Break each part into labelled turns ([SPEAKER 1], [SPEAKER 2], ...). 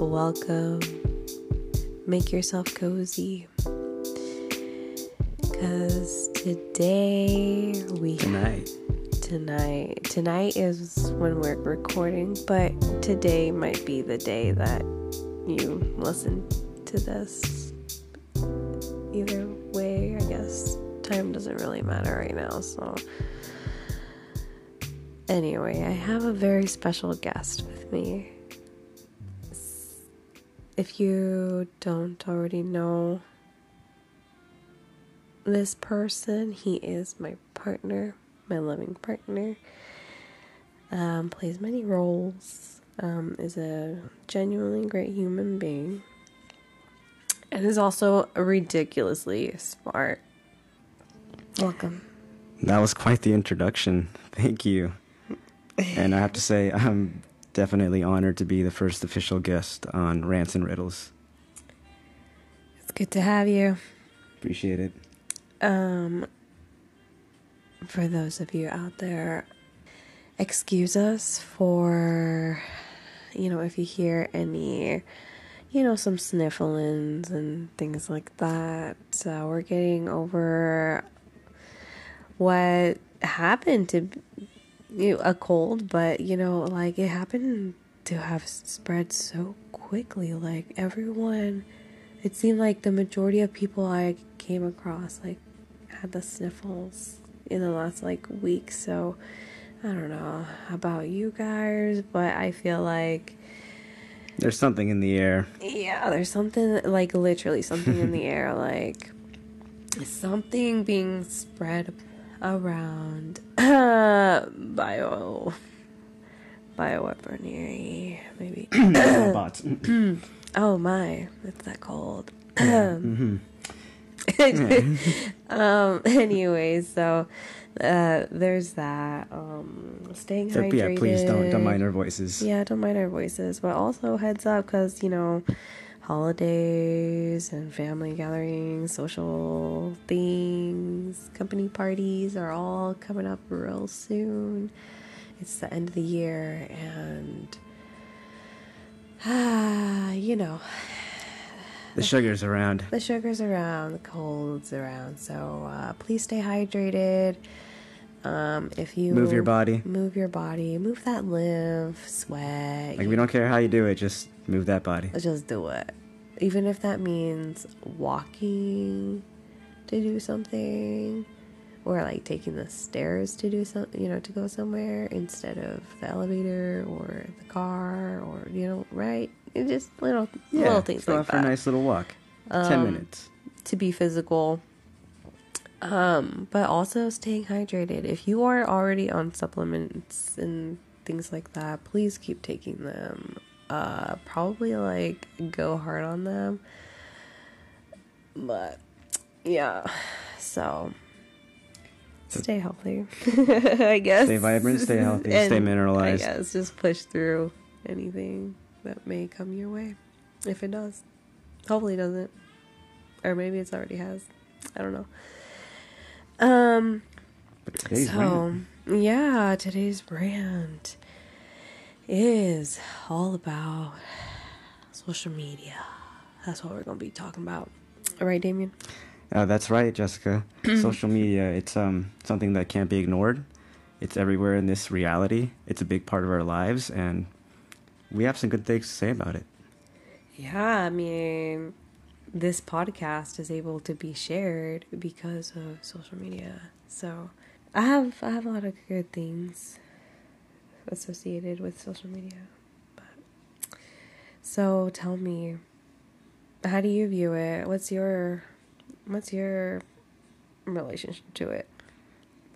[SPEAKER 1] Welcome. Make yourself cozy. Because today we.
[SPEAKER 2] Tonight.
[SPEAKER 1] Tonight. Tonight is when we're recording, but today might be the day that you listen to this. Either way, I guess. Time doesn't really matter right now, so. Anyway, I have a very special guest with me. If you don't already know this person, he is my partner, my loving partner. Um, plays many roles, um, is a genuinely great human being, and is also ridiculously smart. Welcome.
[SPEAKER 2] That was quite the introduction. Thank you. And I have to say, I'm definitely honored to be the first official guest on Rants and Riddles.
[SPEAKER 1] It's good to have you.
[SPEAKER 2] Appreciate it.
[SPEAKER 1] Um, for those of you out there, excuse us for, you know, if you hear any, you know, some snifflings and things like that. Uh, we're getting over what happened to you know, a cold, but you know, like it happened to have spread so quickly. Like everyone, it seemed like the majority of people I came across like had the sniffles in the last like week. So I don't know about you guys, but I feel like
[SPEAKER 2] There's something in the air.
[SPEAKER 1] yeah, there's something like literally something in the air, like something being spread around bio bioweaponry, maybe. Oh my, it's that cold.
[SPEAKER 2] hmm
[SPEAKER 1] um. Anyways, so uh, there's that. Um, staying
[SPEAKER 2] So,
[SPEAKER 1] hydrated.
[SPEAKER 2] yeah, please don't don't mind our voices.
[SPEAKER 1] Yeah, don't mind our voices, but also heads up because you know, holidays and family gatherings, social things, company parties are all coming up real soon. It's the end of the year, and ah, you know,
[SPEAKER 2] The sugar's around.
[SPEAKER 1] the sugar's around, the cold's around. So uh, please stay hydrated. Um, if you
[SPEAKER 2] Move your body.
[SPEAKER 1] move your body, move that lymph, sweat.
[SPEAKER 2] Like we don't care how you do it, just move that body.
[SPEAKER 1] just do it. Even if that means walking to do something or like taking the stairs to do something, you know, to go somewhere instead of the elevator or the car or, you know, right? It just little
[SPEAKER 2] Yeah,
[SPEAKER 1] little things like
[SPEAKER 2] for
[SPEAKER 1] that.
[SPEAKER 2] a nice little walk. Ten
[SPEAKER 1] Um,
[SPEAKER 2] minutes.
[SPEAKER 1] to be physical. Um, but also staying hydrated. If you are already on supplements and things like that, please keep taking them. Uh, probably like go hard on them. But yeah, so stay healthy. I guess.
[SPEAKER 2] Stay vibrant, stay healthy, stay mineralized.
[SPEAKER 1] I guess just push through anything that may come your way. If it does. Hopefully it doesn't. Or maybe it's already has. I don't know. Um so
[SPEAKER 2] rant.
[SPEAKER 1] yeah, today's rant is all about social media. That's what we're gonna be talking about. All right, Damian?
[SPEAKER 2] Uh, that's right, Jessica. Social media, it's um something that can't be ignored. It's everywhere in this reality. It's a big part of our lives and we have some good things to say about it.
[SPEAKER 1] Yeah, I mean, this podcast is able to be shared because of social media. So, I have I have a lot of good things associated with social media. But so, tell me, how do you view it? What's your what's your relationship to it?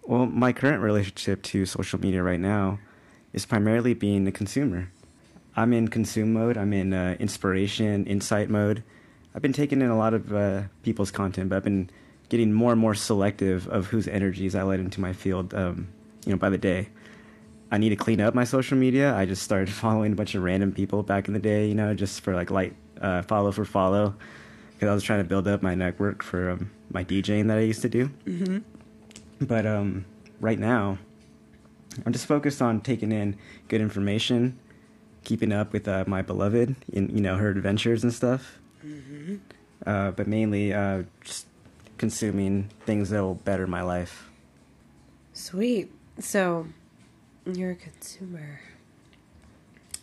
[SPEAKER 2] Well, my current relationship to social media right now is primarily being a consumer. I'm in consume mode. I'm in uh, inspiration, insight mode. I've been taking in a lot of uh, people's content, but I've been getting more and more selective of whose energies I let into my field. Um, you know, by the day, I need to clean up my social media. I just started following a bunch of random people back in the day. You know, just for like light uh, follow for follow, because I was trying to build up my network for um, my DJing that I used to do.
[SPEAKER 1] Mm-hmm.
[SPEAKER 2] But um, right now, I'm just focused on taking in good information, keeping up with uh, my beloved in you know her adventures and stuff. Mm-hmm. Uh, but mainly uh, just consuming things that will better my life.
[SPEAKER 1] Sweet. So, you're a consumer.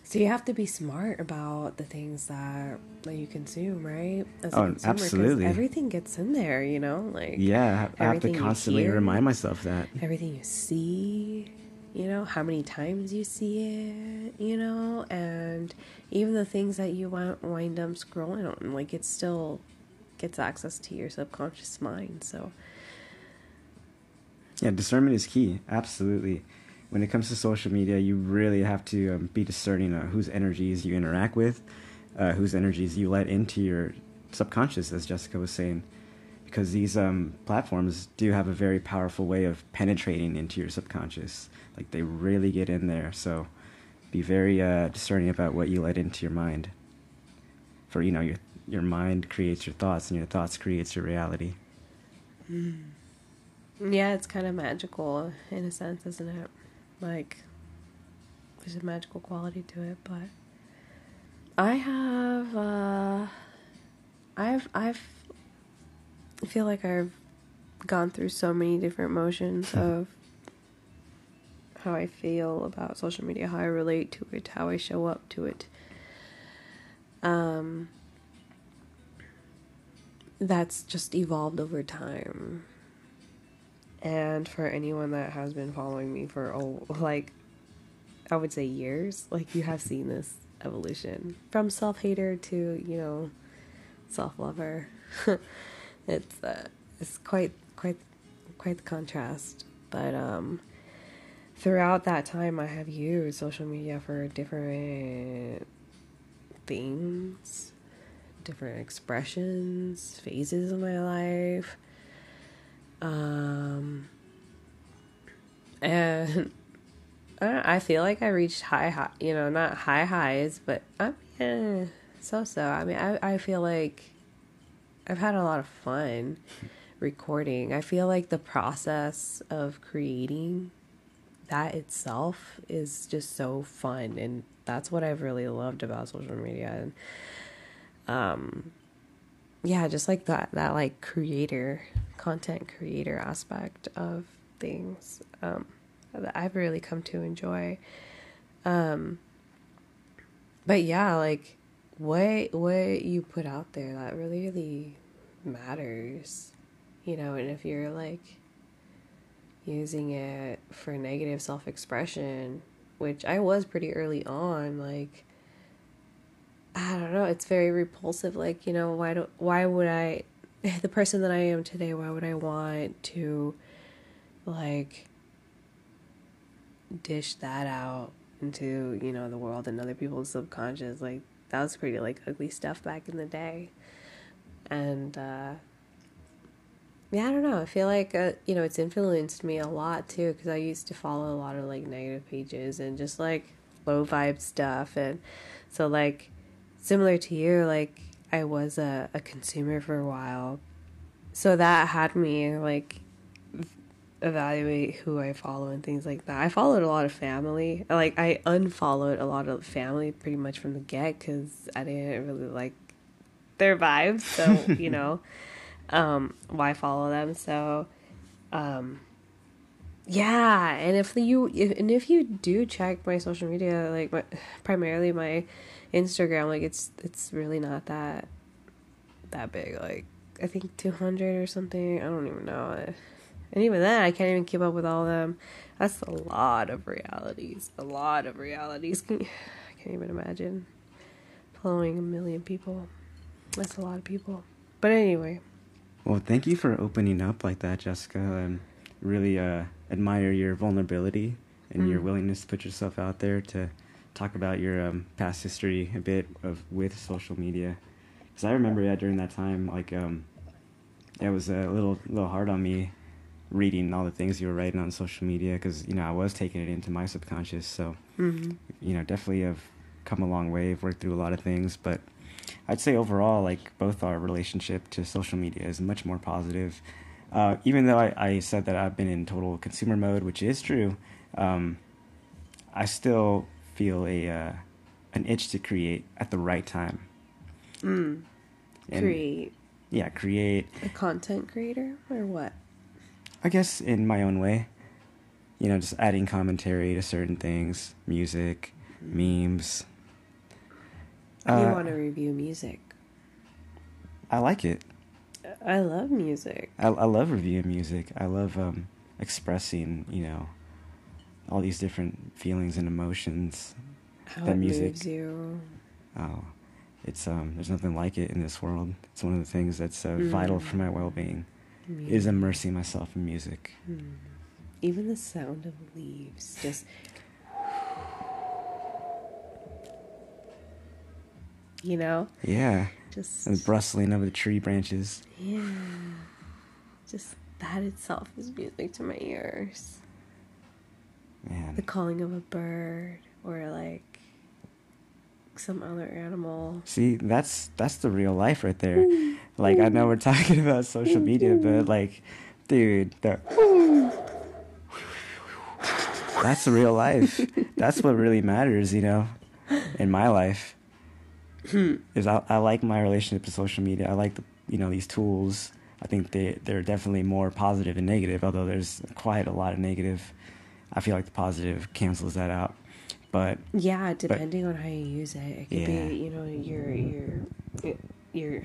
[SPEAKER 1] So you have to be smart about the things that that you consume, right?
[SPEAKER 2] As oh, consumer, absolutely.
[SPEAKER 1] Everything gets in there, you know. Like
[SPEAKER 2] yeah, I have to constantly hear, remind myself that
[SPEAKER 1] everything you see, you know, how many times you see it, you know, and even the things that you wind up scrolling on, like it still gets access to your subconscious mind. So
[SPEAKER 2] yeah, discernment is key. Absolutely when it comes to social media, you really have to um, be discerning whose energies you interact with, uh, whose energies you let into your subconscious, as Jessica was saying, because these um, platforms do have a very powerful way of penetrating into your subconscious. Like they really get in there. So be very uh, discerning about what you let into your mind. For you know, your your mind creates your thoughts, and your thoughts creates your reality.
[SPEAKER 1] Mm. Yeah, it's kind of magical in a sense, isn't it? Like, there's a magical quality to it, but I have, uh, I've, I've, I feel like I've gone through so many different motions of how I feel about social media, how I relate to it, how I show up to it. Um, that's just evolved over time. And for anyone that has been following me for oh, like I would say years, like you have seen this evolution from self hater to you know self lover. it's uh, it's quite quite quite the contrast, but um, throughout that time, I have used social media for different things, different expressions, phases of my life. Um, and I, I feel like I reached high, high, you know, not high highs, but I mean, so so. I mean, I, I feel like I've had a lot of fun recording. I feel like the process of creating that itself is just so fun and that's what I've really loved about social media and um yeah, just like that that like creator content creator aspect of things um, that I've really come to enjoy. Um, but yeah, like what what you put out there that really really matters, you know. And if you're like using it for negative self expression, which I was pretty early on, like I don't know, it's very repulsive. Like you know, why do why would I the person that I am today, why would I want to like dish that out into, you know, the world and other people's subconscious? Like that was pretty like ugly stuff back in the day. And uh yeah, I don't know. I feel like uh, you know, it's influenced me a lot too cuz I used to follow a lot of like negative pages and just like low vibe stuff and so like similar to you like I was a, a consumer for a while. So that had me like evaluate who I follow and things like that. I followed a lot of family. Like I unfollowed a lot of family pretty much from the get because I didn't really like their vibes. So you know, um, why follow them? So, um, yeah. And if you if, and if you do check my social media, like my, primarily my Instagram, like it's it's really not that that big. Like I think two hundred or something. I don't even know. And even then, I can't even keep up with all of them. That's a lot of realities. A lot of realities. Can, I can't even imagine following a million people. That's a lot of people. But anyway.
[SPEAKER 2] Well, thank you for opening up like that, Jessica. And really uh, admire your vulnerability and mm. your willingness to put yourself out there to talk about your um, past history a bit of with social media. Because I remember, yeah, during that time, like, um, it was a little little hard on me reading all the things you were writing on social media because you know I was taking it into my subconscious. So mm-hmm. you know, definitely have come a long way. I've worked through a lot of things, but I'd say overall, like both our relationship to social media is much more positive. Uh, even though I, I said that I've been in total consumer mode, which is true, um, I still feel a uh, an itch to create at the right time.
[SPEAKER 1] Mm.
[SPEAKER 2] And-
[SPEAKER 1] Create
[SPEAKER 2] Yeah, create.
[SPEAKER 1] a content creator or what?
[SPEAKER 2] I guess in my own way. You know, just adding commentary to certain things, music, memes.
[SPEAKER 1] you
[SPEAKER 2] Uh,
[SPEAKER 1] want to review music?
[SPEAKER 2] I like it.
[SPEAKER 1] I love music.
[SPEAKER 2] I, I love reviewing music. I love um, expressing, you know, all these different feelings and emotions.
[SPEAKER 1] How
[SPEAKER 2] That music. Oh, it's um, there's nothing like it in this world. It's one of the things that's uh, vital
[SPEAKER 1] Mm.
[SPEAKER 2] for my well-being.
[SPEAKER 1] Mm.
[SPEAKER 2] Is immersing myself in music.
[SPEAKER 1] Mm. Even the sound of leaves just. You know,
[SPEAKER 2] Yeah,
[SPEAKER 1] just
[SPEAKER 2] and the rustling of the tree branches.
[SPEAKER 1] yeah, just that itself is music to my ears.
[SPEAKER 2] Man,
[SPEAKER 1] The calling of a bird or like some other animal.
[SPEAKER 2] see, that's that's the real life right there. Mm. Like I know mm. we're talking about social media, but like, dude, the, mm. that's the real life. That's what really matters, you know, in my life. is I, I like my relationship to social media. I like the you know these tools. I think they they're definitely more and negative. Although there's quite a lot of negative. I feel like the positive cancels that out. But
[SPEAKER 1] Yeah, depending on how you use it, it could
[SPEAKER 2] Yeah.
[SPEAKER 1] be you know you're you're you're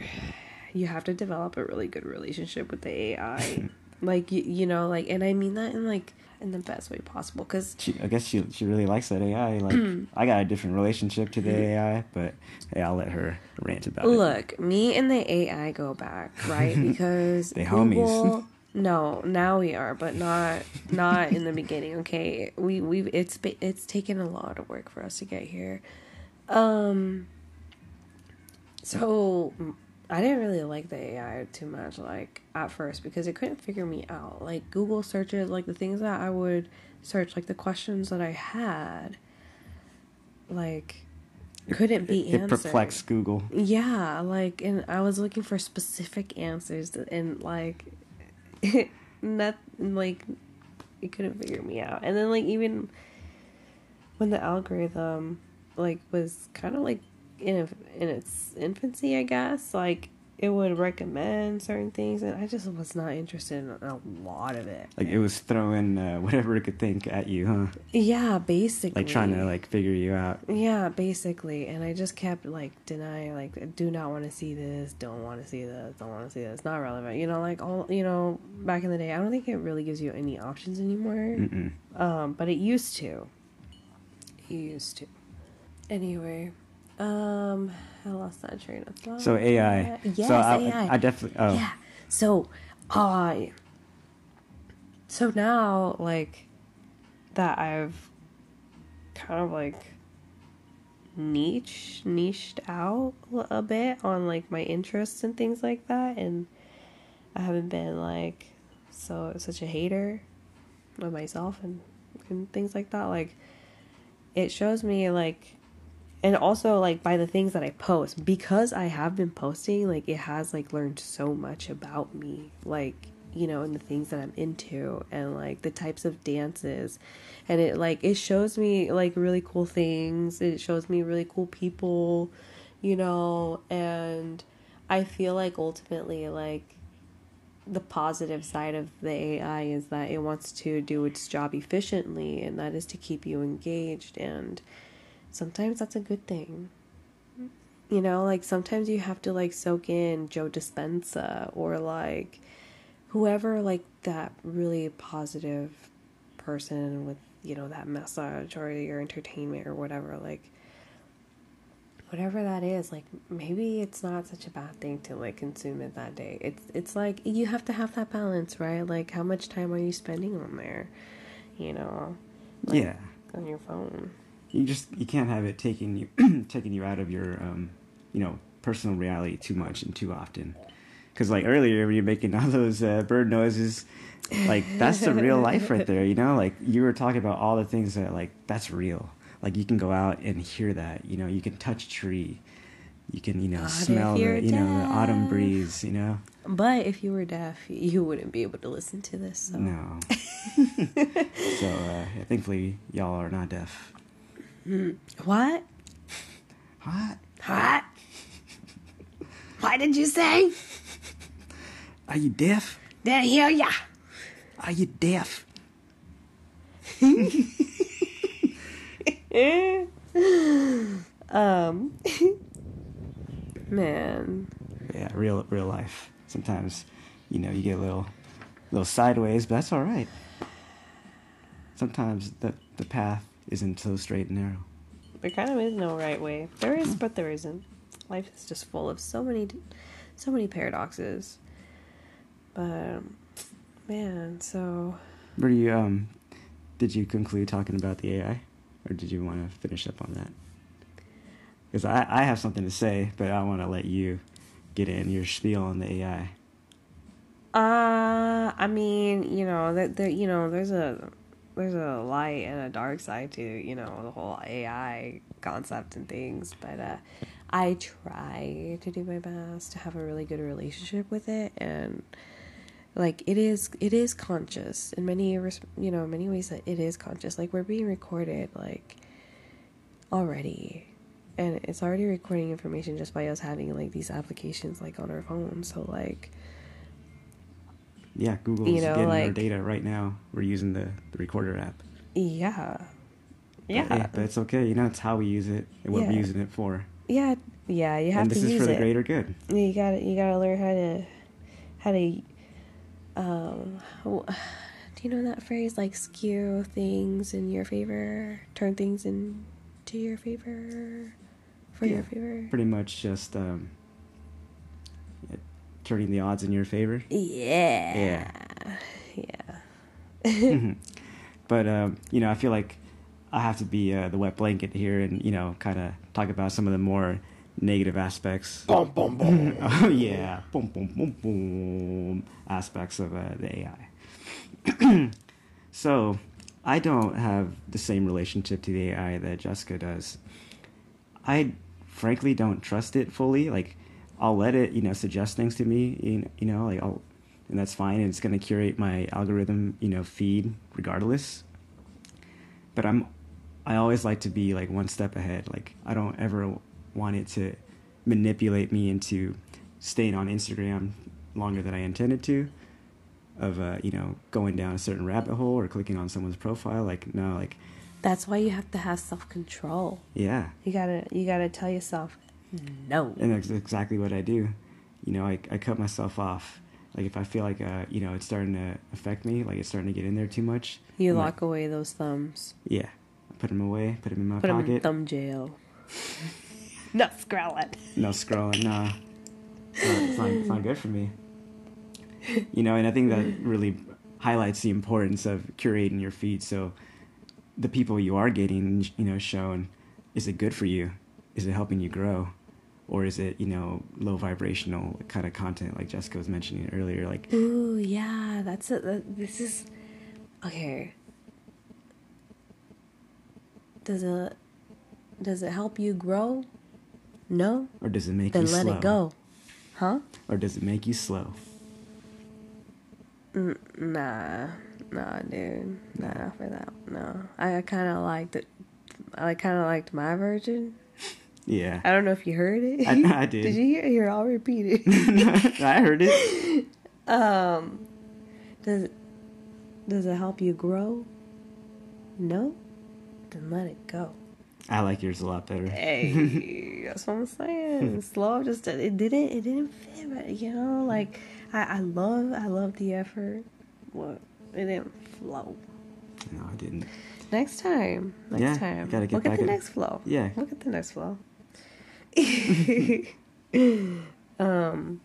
[SPEAKER 1] you have to develop a really good relationship with the AI. like you, you know like and I mean that in like in the best way possible cuz
[SPEAKER 2] I guess she she really likes that AI. Like I got a different relationship to the mm-hmm. AI, but hey, I'll let her rant about it.
[SPEAKER 1] look, me and the AI go back, right? Because
[SPEAKER 2] They homies.
[SPEAKER 1] No, now we are, but not not in the beginning. Okay, we we've it's it's taken a lot of work for us to get here. Um. So I didn't really like the AI too much, like at first, because it couldn't figure me out. Like Google searches, like the things that I would search, like the questions that I had, like couldn't be
[SPEAKER 2] It
[SPEAKER 1] answered.
[SPEAKER 2] perplexed Google.
[SPEAKER 1] Yeah, like, and I was looking for specific answers, and like, not like it couldn't figure me out. And then like even when the algorithm like was kind of like in in its infancy, I guess, like it would recommend certain things, and I just was not interested in a lot of it.
[SPEAKER 2] Like it was throwing uh, whatever it could think at you, huh?
[SPEAKER 1] Yeah, basically.
[SPEAKER 2] Like trying to like figure you out.
[SPEAKER 1] Yeah, basically. And I just kept like denying, like, do not want to see this, don't want to see this, don't want to see this, not relevant. You know, like all, you know, back in the day, I don't think it really gives you any options anymore.
[SPEAKER 2] Mm-mm.
[SPEAKER 1] Um, but it used to. It used to. Anyway, um, I lost that train of thought.
[SPEAKER 2] So AI.
[SPEAKER 1] Yes,
[SPEAKER 2] so I,
[SPEAKER 1] AI.
[SPEAKER 2] I definitely. Oh,
[SPEAKER 1] Yeah. So, I. so now, like, that I've kind of like niche niched out a bit on like my interests and things like that, and I haven't been like so such a hater of myself and and things like that. Like, it shows me like and also like by the things that I post because I have been posting like it has like learned so much about me like you know and the things that I'm into and like the types of dances. And it like it shows me like really cool things. It shows me really cool people you know? And I feel like ultimately like the positive side of the AI is that it wants to do its job efficiently and that is to keep you engaged and sometimes that's a good thing. You know, like sometimes you have to like soak in Joe Dispenza or like whoever like that really positive person with, you know, that message or your entertainment or whatever, like whatever that is, like maybe it's not such a bad thing to like consume it that day. It's it's like you have to have that balance, right? Like how much time are you spending on there? You know? Like,
[SPEAKER 2] yeah.
[SPEAKER 1] On your phone.
[SPEAKER 2] You just you can't have it taking you taking you out of your um, you know personal reality too much and too often. Because like earlier when you're making all those uh, bird noises, like that's the real life right there. You know, like you were talking about all the things that like that's real. Like you can go out and hear that. You know, you can touch tree. You can you know
[SPEAKER 1] if
[SPEAKER 2] smell the you know the autumn breeze. You know.
[SPEAKER 1] But if you were deaf, you wouldn't be able to listen to this. So.
[SPEAKER 2] No. so uh, thankfully, y'all are not deaf.
[SPEAKER 1] What?
[SPEAKER 2] What?
[SPEAKER 1] What? Why did you say?
[SPEAKER 2] Are you deaf?
[SPEAKER 1] Didn't hear ya.
[SPEAKER 2] Are you deaf?
[SPEAKER 1] um, man.
[SPEAKER 2] Yeah, real real life. Sometimes, you know, you get a little little sideways, but that's all right. Sometimes the the path isn't so straight and narrow.
[SPEAKER 1] There kind of is no right way. There is, but there isn't. Life is just full of so many, so many paradoxes. But man, so
[SPEAKER 2] Were you um, did you conclude talking about the AI, or did you want to finish up on that? Because I I have something to say, but I want to let you get in your spiel on the AI.
[SPEAKER 1] Uh, I mean, you know, that there, you know, there's a there's a light and a dark side to you know the whole AI concept and things, but uh, I try to do my best to have a really good relationship with it, and like it is it is conscious in many you know many ways that it is conscious. Like we're being recorded like already. And it's already recording information just by us having like these applications like on our phone. So like
[SPEAKER 2] Yeah, Google's
[SPEAKER 1] You know,
[SPEAKER 2] getting our data right now. We're using the, the recorder app.
[SPEAKER 1] Yeah.
[SPEAKER 2] But,
[SPEAKER 1] Yeah.
[SPEAKER 2] hey, but it's okay. You know, it's how we use it and what we're using it for.
[SPEAKER 1] Yeah. Yeah. You have
[SPEAKER 2] and
[SPEAKER 1] to use it.
[SPEAKER 2] this is for the greater good.
[SPEAKER 1] You gotta. You gotta learn how to. How to. Um. Do you know that phrase like skew things in your favor, turn things into your favor, for your favor?
[SPEAKER 2] Pretty much just um, yeah, turning the odds in your favor.
[SPEAKER 1] Yeah. Yeah. Yeah.
[SPEAKER 2] but um, you know, I feel like I have to be uh, the wet blanket here, and you know, kind of talk about some of the more negative aspects.
[SPEAKER 3] Boom, boom, boom.
[SPEAKER 2] oh yeah, boom, boom, boom, boom aspects of uh, the AI. so, I don't have the same relationship to the AI that Jessica does. I frankly don't trust it fully. Like, I'll let it, you know, suggest things to me, you know, like I'll, and that's fine. And it's going to curate my algorithm, you know, feed regardless. But I'm, I always like to be like one step ahead. Like, I don't ever want it to manipulate me into staying on Instagram longer than I intended to. Of uh, you know, going down a certain rabbit hole or clicking on someone's profile. Like, no, like,
[SPEAKER 1] That's why you have to have self control.
[SPEAKER 2] yeah,
[SPEAKER 1] You gotta. You gotta tell yourself, no.
[SPEAKER 2] and that's exactly what I do. You know, I, I cut myself off. Like if I feel like uh, you know, it's starting to affect me, like it's starting to get in there too much.
[SPEAKER 1] You
[SPEAKER 2] I'm
[SPEAKER 1] lock away those thumbs.
[SPEAKER 2] Yeah, I put them away, put them in my
[SPEAKER 1] Put them
[SPEAKER 2] pocket.
[SPEAKER 1] in thumb jail. no scrolling.
[SPEAKER 2] no scrolling, nah. It's it's, not, it's not good for me. You know, and I think that really highlights the importance of curating your feed. So, the people you are getting, you know, shown, is it good for you? Is it helping you grow? Or is it, you know, low vibrational kind of content like Jessica was mentioning earlier? Like,
[SPEAKER 1] Ooh, yeah, that's it. That, this is okay. Does it does it help you grow? No.
[SPEAKER 2] or does it make
[SPEAKER 1] Then
[SPEAKER 2] you
[SPEAKER 1] let
[SPEAKER 2] slow?
[SPEAKER 1] it go. Huh?
[SPEAKER 2] Or does it make you slow?
[SPEAKER 1] Mm, nah, nah, dude, nah for that. No, I kind of liked it. I kind of liked my version.
[SPEAKER 2] Yeah.
[SPEAKER 1] I don't know if you heard it.
[SPEAKER 2] I- I did.
[SPEAKER 1] Did you hear? it? Here, I'll repeat it.
[SPEAKER 2] I heard it.
[SPEAKER 1] Um, does it, does it help you grow? No, then let it go.
[SPEAKER 2] I like yours a lot better.
[SPEAKER 1] Hey, that's what I'm saying. Slow, just it didn't it didn't fit, but you know, like I I love I love the effort. What it didn't flow.
[SPEAKER 2] No, I didn't.
[SPEAKER 1] Next time, next
[SPEAKER 2] Yeah,
[SPEAKER 1] time,
[SPEAKER 2] gotta get
[SPEAKER 1] look at the next flow.
[SPEAKER 2] Yeah.
[SPEAKER 1] look at the next flow. um,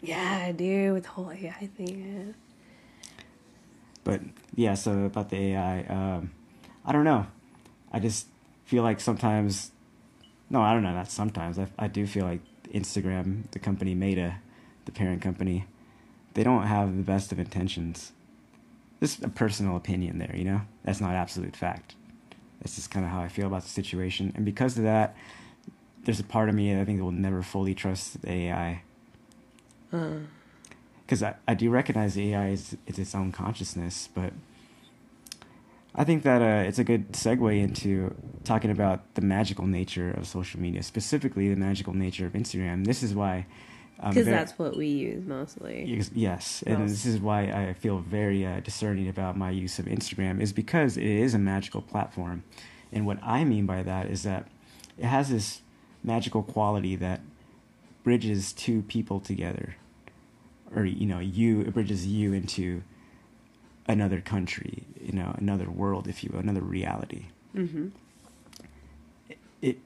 [SPEAKER 1] yeah, dude, with the whole AI thing.
[SPEAKER 2] But yeah, so about the AI, um, I don't know. I just feel like sometimes, no, I don't know. Not sometimes. I, I do feel like Instagram, the company Meta, the parent company, they don't have the best of intentions. Just a personal opinion there, you know. That's not absolute fact. That's just kind of how I feel about the situation, and because of that, there's a part of me that I think will never fully trust AI.
[SPEAKER 1] Uh,
[SPEAKER 2] Because because I, I do recognize AI is it's its own consciousness, but I think that uh, it's a good segue into talking about the magical nature of social media, specifically the magical nature of Instagram. This is why. um,
[SPEAKER 1] Because
[SPEAKER 2] very-
[SPEAKER 1] that's what we use mostly.
[SPEAKER 2] Yes, Yes, and
[SPEAKER 1] Most.
[SPEAKER 2] this is why I feel very uh, discerning about my use of Instagram is because it is a magical platform, and what I mean by that is that it has this magical quality that bridges two people together, or you know, you it bridges you into another country, you know, another world, if you will, another reality.
[SPEAKER 1] Mm-hmm.
[SPEAKER 2] it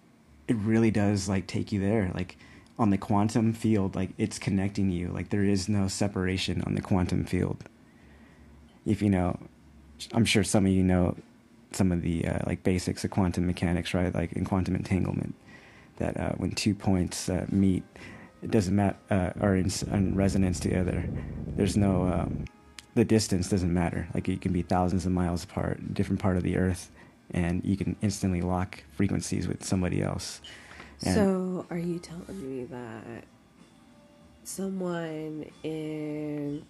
[SPEAKER 2] it really does like take you there. Like on the quantum field like it's connecting you. Like there is no separation on the quantum field. If you know i'm sure some of you know some of the uh, like basics of quantum mechanics right? Like in quantum entanglement that uh, when two points uh, meet it doesn't matter uh, are in, in resonance together. There's no um, the distance doesn't matter. Like you can be thousands of miles apart different part of the earth and you can instantly lock frequencies with somebody else. And-
[SPEAKER 1] So, are you telling me that someone in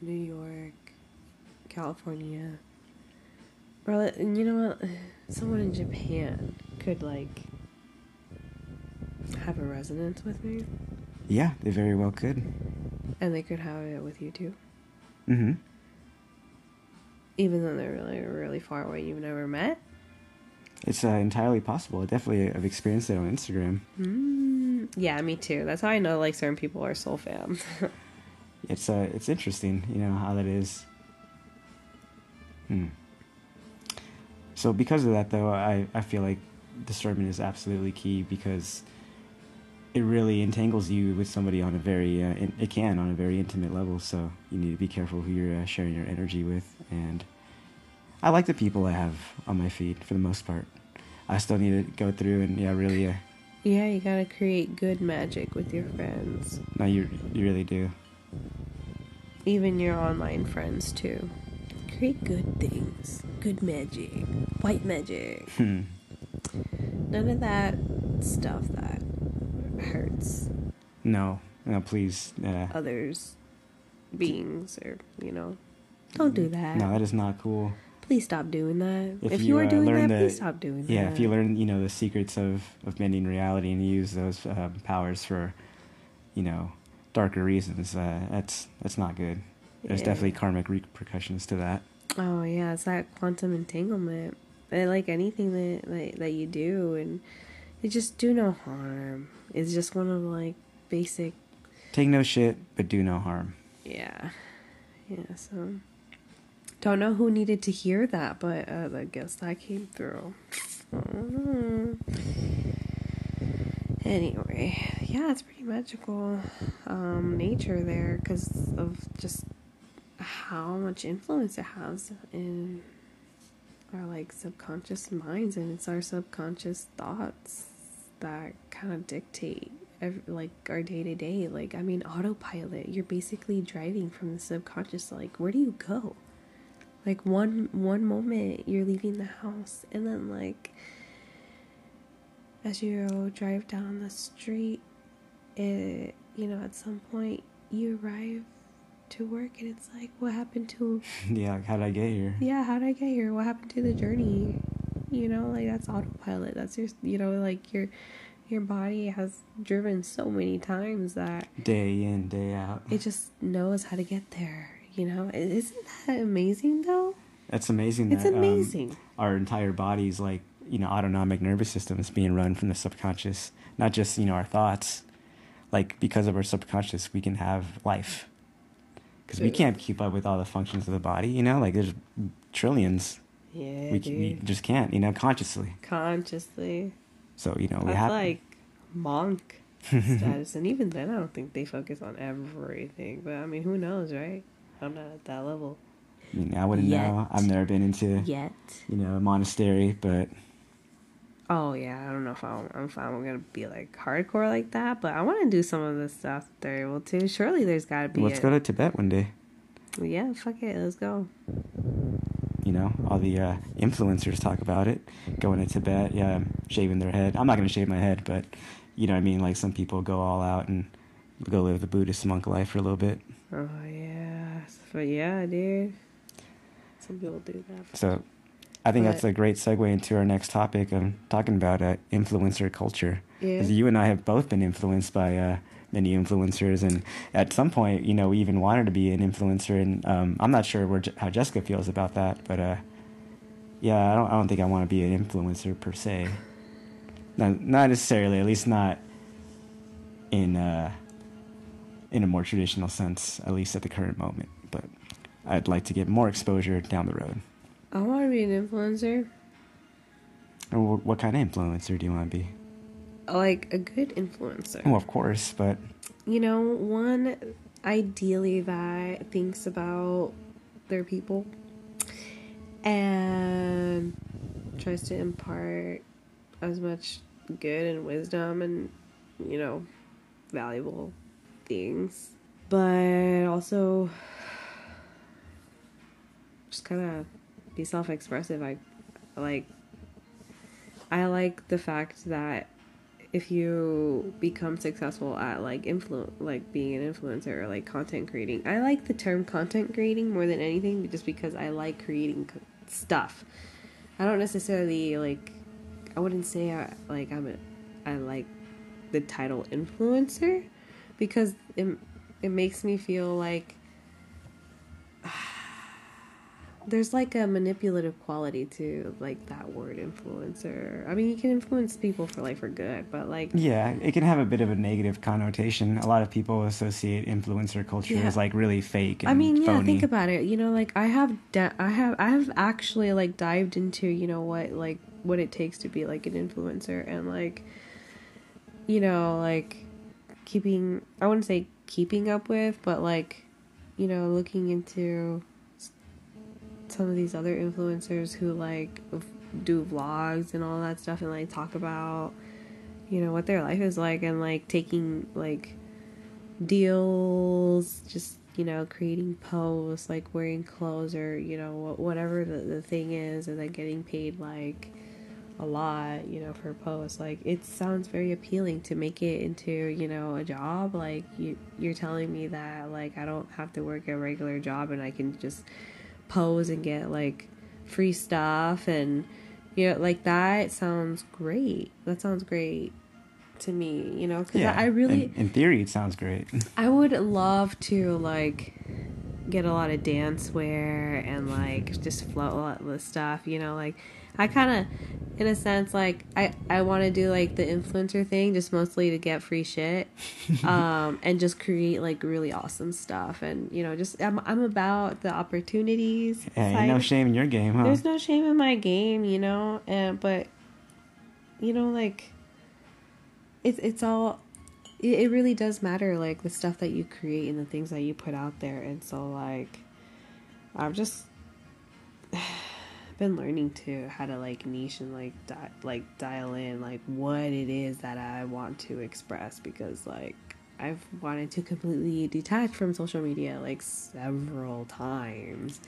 [SPEAKER 1] New York, California, or you know what, someone in Japan could like have a resonance with me,
[SPEAKER 2] yeah they very well could
[SPEAKER 1] and they could have it with you too,
[SPEAKER 2] mm-hmm
[SPEAKER 1] even though they're really really far away. You've never met.
[SPEAKER 2] it's uh, entirely possible I definitely i've experienced it on instagram
[SPEAKER 1] Mm, yeah, me too. That's how I know like certain people are soul fam.
[SPEAKER 2] it's uh it's interesting you know how that is hmm. so because of that though i i feel like discernment is absolutely key because it really entangles you with somebody on a very uh, in, it can on a very intimate level so you need to be careful who you're uh, sharing your energy with and i like the people i have on my feed for the most part i still need to go through and yeah really uh,
[SPEAKER 1] yeah, you gotta create good magic with your friends.
[SPEAKER 2] no you you really do
[SPEAKER 1] Even your online friends too. Create good things. Good magic. White magic.
[SPEAKER 2] Hmm.
[SPEAKER 1] None of that stuff that hurts
[SPEAKER 2] no no please uh,
[SPEAKER 1] others beings or you know. Don't do that.
[SPEAKER 2] no that is not cool
[SPEAKER 1] Please stop doing that.
[SPEAKER 2] If
[SPEAKER 1] If,
[SPEAKER 2] you,
[SPEAKER 1] you, are
[SPEAKER 2] uh,
[SPEAKER 1] doing that,
[SPEAKER 2] the-
[SPEAKER 1] please stop doing that.
[SPEAKER 2] Yeah, if you learn, you know, the secrets of of bending reality and use those um, powers for, you know, darker reasons, uh, that's that's not good. There's
[SPEAKER 1] Yeah.
[SPEAKER 2] definitely karmic repercussions to that.
[SPEAKER 1] Oh yeah, it's that quantum entanglement. And like anything that, that that you do, and it just do no harm. It's just one of like basic,
[SPEAKER 2] Take no shit, but do no harm.
[SPEAKER 1] yeah, yeah. So don't know who needed to hear that, but uh, I guess that came through. Mhm. Anyway, yeah, it's pretty magical um, nature there because of just how much influence it has in our like subconscious minds and it's our subconscious thoughts that kind of dictate ev like our day to day like i mean autopilot you're basically driving from the subconscious like where do you go? Like one one moment you're leaving the house and then like as you drive down the street it you know at some point you arrive to work and it's like what happened to
[SPEAKER 2] yeah, how did I get here?
[SPEAKER 1] yeah how did i get here? What happened to the journey you know like that's autopilot that's your you know like your your body has driven so many times that
[SPEAKER 2] Day in, day out.
[SPEAKER 1] it just knows how to get there you know isn't that amazing though
[SPEAKER 2] That's amazing.
[SPEAKER 1] it's
[SPEAKER 2] that, um,
[SPEAKER 1] amazing
[SPEAKER 2] our entire bodies, like you know, autonomic nervous system is being run from the subconscious, not just you know our thoughts. Like because of our subconscious, we can have life. Because we can't keep up with all the functions of the body, you know. Like there's trillions.
[SPEAKER 1] Yeah
[SPEAKER 2] we,
[SPEAKER 1] dude.
[SPEAKER 2] we just can't, you know, consciously.
[SPEAKER 1] consciously
[SPEAKER 2] So you know, we
[SPEAKER 1] that's
[SPEAKER 2] have.
[SPEAKER 1] like monk status and even then i don't think they focus on everything but i mean who knows right i'm not at that level
[SPEAKER 2] I, mean, I wouldn't
[SPEAKER 1] Yet.
[SPEAKER 2] know. I've never been into,
[SPEAKER 1] yet
[SPEAKER 2] you know, a monastery, but
[SPEAKER 1] Oh yeah, I don't know if I'm, if I'm gonna be like hardcore like that, but I want to do some of the stuff they're able to. Surely there's got to be.
[SPEAKER 2] let's
[SPEAKER 1] a-
[SPEAKER 2] go to Tibet one day.
[SPEAKER 1] Yeah, fuck it, let's go.
[SPEAKER 2] You know, all the uh, influencers talk about it. Going to Tibet, yeah, shaving their head. I'm not gonna shave my head, but you know what I mean. Like some people go all out and go live the Buddhist monk life for a little bit.
[SPEAKER 1] Oh yeah, but yeah, dude. Some people do that.
[SPEAKER 2] So, I think
[SPEAKER 1] But-
[SPEAKER 2] that's a great segue into our next topic. I'm talking about uh, influencer culture.
[SPEAKER 1] Yeah.
[SPEAKER 2] Because you and I have both been influenced by uh, many influencers, and at some point, you know, we even wanted to be an influencer. And um, I'm not sure where how Jessica feels about that, but uh, yeah, I don't. I don't think I want to be an influencer per se. Not, not necessarily. At least not in uh, in a more traditional sense. At least at the current moment. But I'd like to get more exposure down the road.
[SPEAKER 1] I want to be an influencer,
[SPEAKER 2] And What kind of influencer do you want to be?
[SPEAKER 1] Like a good influencer.
[SPEAKER 2] Well, of course, but
[SPEAKER 1] You know, one ideally that thinks about their people and tries to impart as much good and wisdom and, you know, valuable things. But also just kind of be self expressive. I like, I like the fact that if you become successful at like influ like being an influencer or like content creating i like the term content creating more than anything just because i like creating stuff. I don't necessarily like i wouldn't say I, like i'm a i like the title influencer because it, it makes me feel like there's like a manipulative quality to like that word influencer. I mean, you can influence people for like for good, but like
[SPEAKER 2] Yeah, it can have a bit of a negative connotation. A lot of people associate influencer culture
[SPEAKER 1] Yeah.
[SPEAKER 2] as like really fake. And
[SPEAKER 1] I mean, yeah,
[SPEAKER 2] phony.
[SPEAKER 1] think about it. You know, like I have da- I have I have actually like dived into, you know, what like what it takes to be like an influencer and like you know, like keeping I wouldn't say keeping up with, but like you know, looking into some of these other influencers who like do vlogs and all that stuff and like talk about you know what their life is like and like taking like deals just you know creating posts like wearing clothes or you know whatever the, the thing is and then getting paid like a lot you know for posts like it sounds very appealing to make it into you know a job. Like you you're telling me that like i don't have to work a regular job and i can just pose and get like free stuff and you know like that sounds great that sounds great to me you know because
[SPEAKER 2] yeah,
[SPEAKER 1] I, I really
[SPEAKER 2] In, in theory, it sounds great.
[SPEAKER 1] I would love to like get a lot of dance wear and like just float a lot of stuff, you know, like I kind of in a sense like I I want to do like the influencer thing just mostly to get free shit um and just create like really awesome stuff and you know just I'm I'm about the opportunities.
[SPEAKER 2] Yeah, no shame in your game, huh?
[SPEAKER 1] there's no shame in my game, you know, and but you know, like it's it's all it, it really does matter, like the stuff that you create and the things that you put out there, and so like I'm just been learning to how to like niche and like di- like dial in like what it is that I want to express because like I've wanted to completely detach from social media like several times.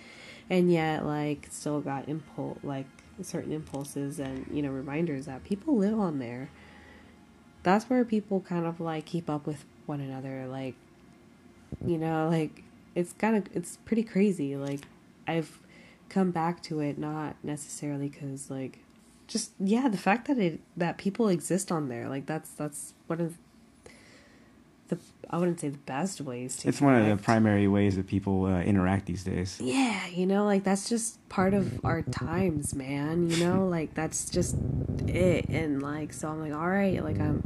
[SPEAKER 1] And yet like still got impulse like certain impulses and you know reminders that people live on there. That's where people kind of like keep up with one another like you know like it's kind of it's pretty crazy. Like i've come back to it not necessarily because like just yeah the fact that it that people exist on there like that's that's one of the i wouldn't say the best ways to
[SPEAKER 2] it's one of the primary ways that people uh, interact these days.
[SPEAKER 1] yeah you know like that's just part of our times man you know like that's just it and like so i'm like all right like i'm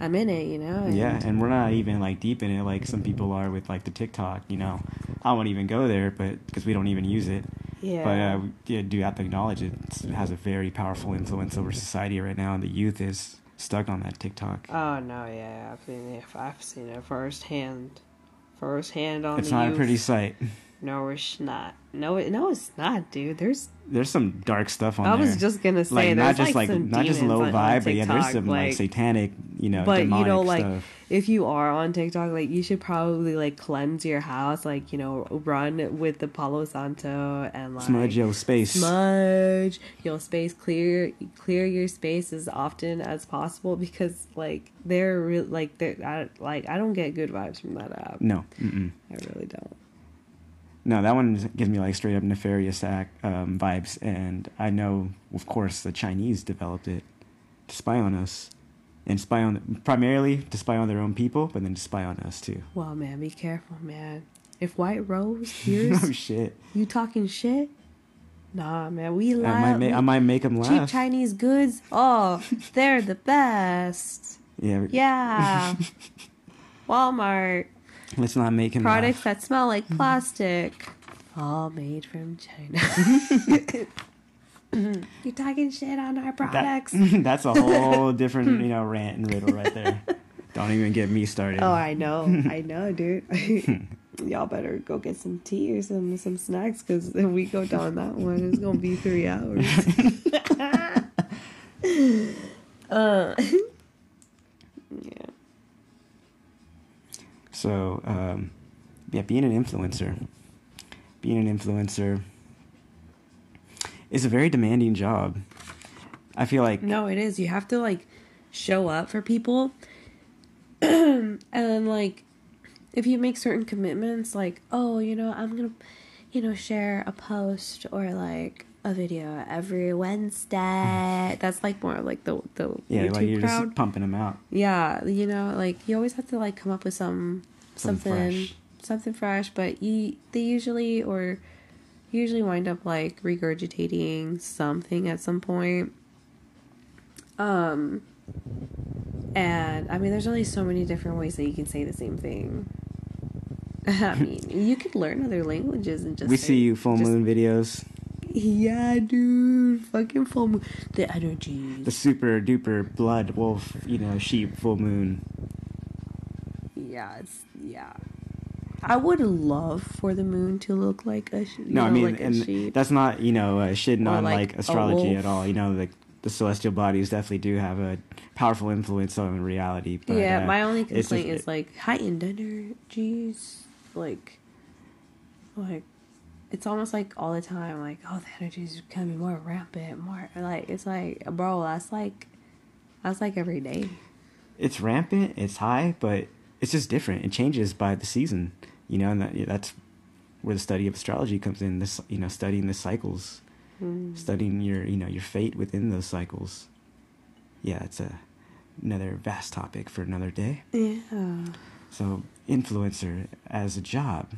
[SPEAKER 1] i'm in it you know and
[SPEAKER 2] Yeah, and we're not even like deep in it like some people are with like the TikTok. You know, I won't even go there, but because we don't even use it.
[SPEAKER 1] Yeah
[SPEAKER 2] But uh, we yeah, do have to acknowledge it. It's- it has a very powerful influence over society right now, and the youth is stuck on that TikTok.
[SPEAKER 1] oh no yeah i've seen it i've seen it firsthand firsthand on
[SPEAKER 2] it's
[SPEAKER 1] the
[SPEAKER 2] not
[SPEAKER 1] youth.
[SPEAKER 2] a pretty sight.
[SPEAKER 1] No it's not no it, no it's not dude there's
[SPEAKER 2] There's some dark stuff on
[SPEAKER 1] i
[SPEAKER 2] there.
[SPEAKER 1] I was just gonna say
[SPEAKER 2] like not just like,
[SPEAKER 1] some
[SPEAKER 2] not just low
[SPEAKER 1] on- on
[SPEAKER 2] vibe, but yeah, there's some like, satanic, you know,
[SPEAKER 1] but you know like
[SPEAKER 2] stuff.
[SPEAKER 1] if you are on tiktok like you should probably like cleanse your house like you know run with the palo santo and like
[SPEAKER 2] smudge your space.
[SPEAKER 1] smudge your space clear clear your space as often as possible because like they're real like they're I, like i don't get good vibes from that app
[SPEAKER 2] No, mm-mm.
[SPEAKER 1] i really don't
[SPEAKER 2] no, that one gives me like straight up nefarious act um, vibes, and I know, of course, the Chinese developed it to spy on us, and spy on primarily to spy on their own people, but then to spy on us too.
[SPEAKER 1] well man be careful man if white rose hears
[SPEAKER 2] oh shit!
[SPEAKER 1] you talking shit nah man we
[SPEAKER 2] I might, ma- I might make them laugh.
[SPEAKER 1] cheap chinese goods oh they're the best
[SPEAKER 2] yeah,
[SPEAKER 1] yeah walmart
[SPEAKER 2] Let's not make him
[SPEAKER 1] products
[SPEAKER 2] laugh.
[SPEAKER 1] that smell like plastic, all made from China. You're talking shit on our
[SPEAKER 2] That-
[SPEAKER 1] products.
[SPEAKER 2] that's a whole different, you know, rant and riddle right there. Don't even get me started.
[SPEAKER 1] oh, I know, I know, dude. Y'all better go get some tea or some some snacks because if we go down that one, it's gonna be three hours. uh, yeah.
[SPEAKER 2] So, um, yeah, being an influencer, being an influencer is a very demanding job. I feel like
[SPEAKER 1] No, it is. You have to like show up for people. and then like if you make certain commitments like, oh, you know, I'm going to you know, share a post or like a video every Wednesday. That's like more like the the
[SPEAKER 2] yeah,
[SPEAKER 1] YouTube
[SPEAKER 2] like you're
[SPEAKER 1] crowd.
[SPEAKER 2] just pumping them out.
[SPEAKER 1] Yeah, you know, like you always have to like come up with some
[SPEAKER 2] Something
[SPEAKER 1] something
[SPEAKER 2] fresh.
[SPEAKER 1] something fresh, but you they usually or usually wind up like regurgitating something at some point. Um and I mean there's only so many different ways that you can say the same thing. I mean, you could learn other languages and just
[SPEAKER 2] we
[SPEAKER 1] say-
[SPEAKER 2] see you full
[SPEAKER 1] just-
[SPEAKER 2] moon videos,
[SPEAKER 1] Yeah, dude, fucking full moon. The energy.
[SPEAKER 2] the super duper blood wolf, you know, sheep full moon.
[SPEAKER 1] Yeah, it's yeah. I would love for the moon to look like a sh-
[SPEAKER 2] No,
[SPEAKER 1] know,
[SPEAKER 2] I mean,
[SPEAKER 1] like
[SPEAKER 2] and that's not you know uh, shitting on
[SPEAKER 1] like
[SPEAKER 2] like, astrology at all. You know, like the celestial bodies definitely do have a powerful influence on reality. But,
[SPEAKER 1] yeah,
[SPEAKER 2] uh,
[SPEAKER 1] my only
[SPEAKER 2] it's just-
[SPEAKER 1] complaint is like heightened energies, like, like it's almost like all the time, like oh the energies becoming more rampant, more like it's like bro, that's like that's like every day.
[SPEAKER 2] it's rampant, it's high, but it's just different. It changes by the season, you know, and that, that's where the study of astrology comes in. This, you know, studying the cycles,
[SPEAKER 1] Mm.
[SPEAKER 2] studying your, you know, your fate within those cycles. Yeah, it's a another vast topic for another day.
[SPEAKER 1] Yeah.
[SPEAKER 2] So, influencer as a job,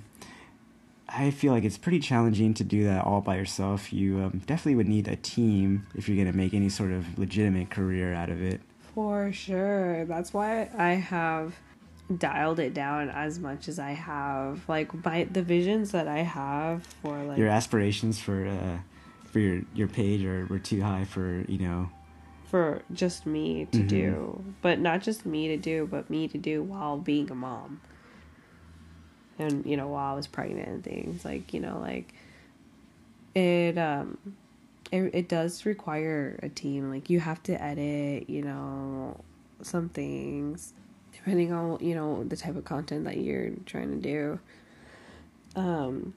[SPEAKER 2] I feel like it's pretty challenging to do that all by yourself. You um, definitely would need a team if you're going to make any sort of legitimate career out of it.
[SPEAKER 1] For sure. That's why I have dialed it down as much as I have. Like my the visions that I have for like
[SPEAKER 2] your aspirations for uh, for your your page are were too high for you know
[SPEAKER 1] for just me to
[SPEAKER 2] Mhm.
[SPEAKER 1] do. But not just me to do, but me to do while being a mom. And you know, while I was pregnant and things like, you know, like it um it, it does require a team. Like you have to edit, you know, some things depending on, you know, the type of content that you're trying to do. Um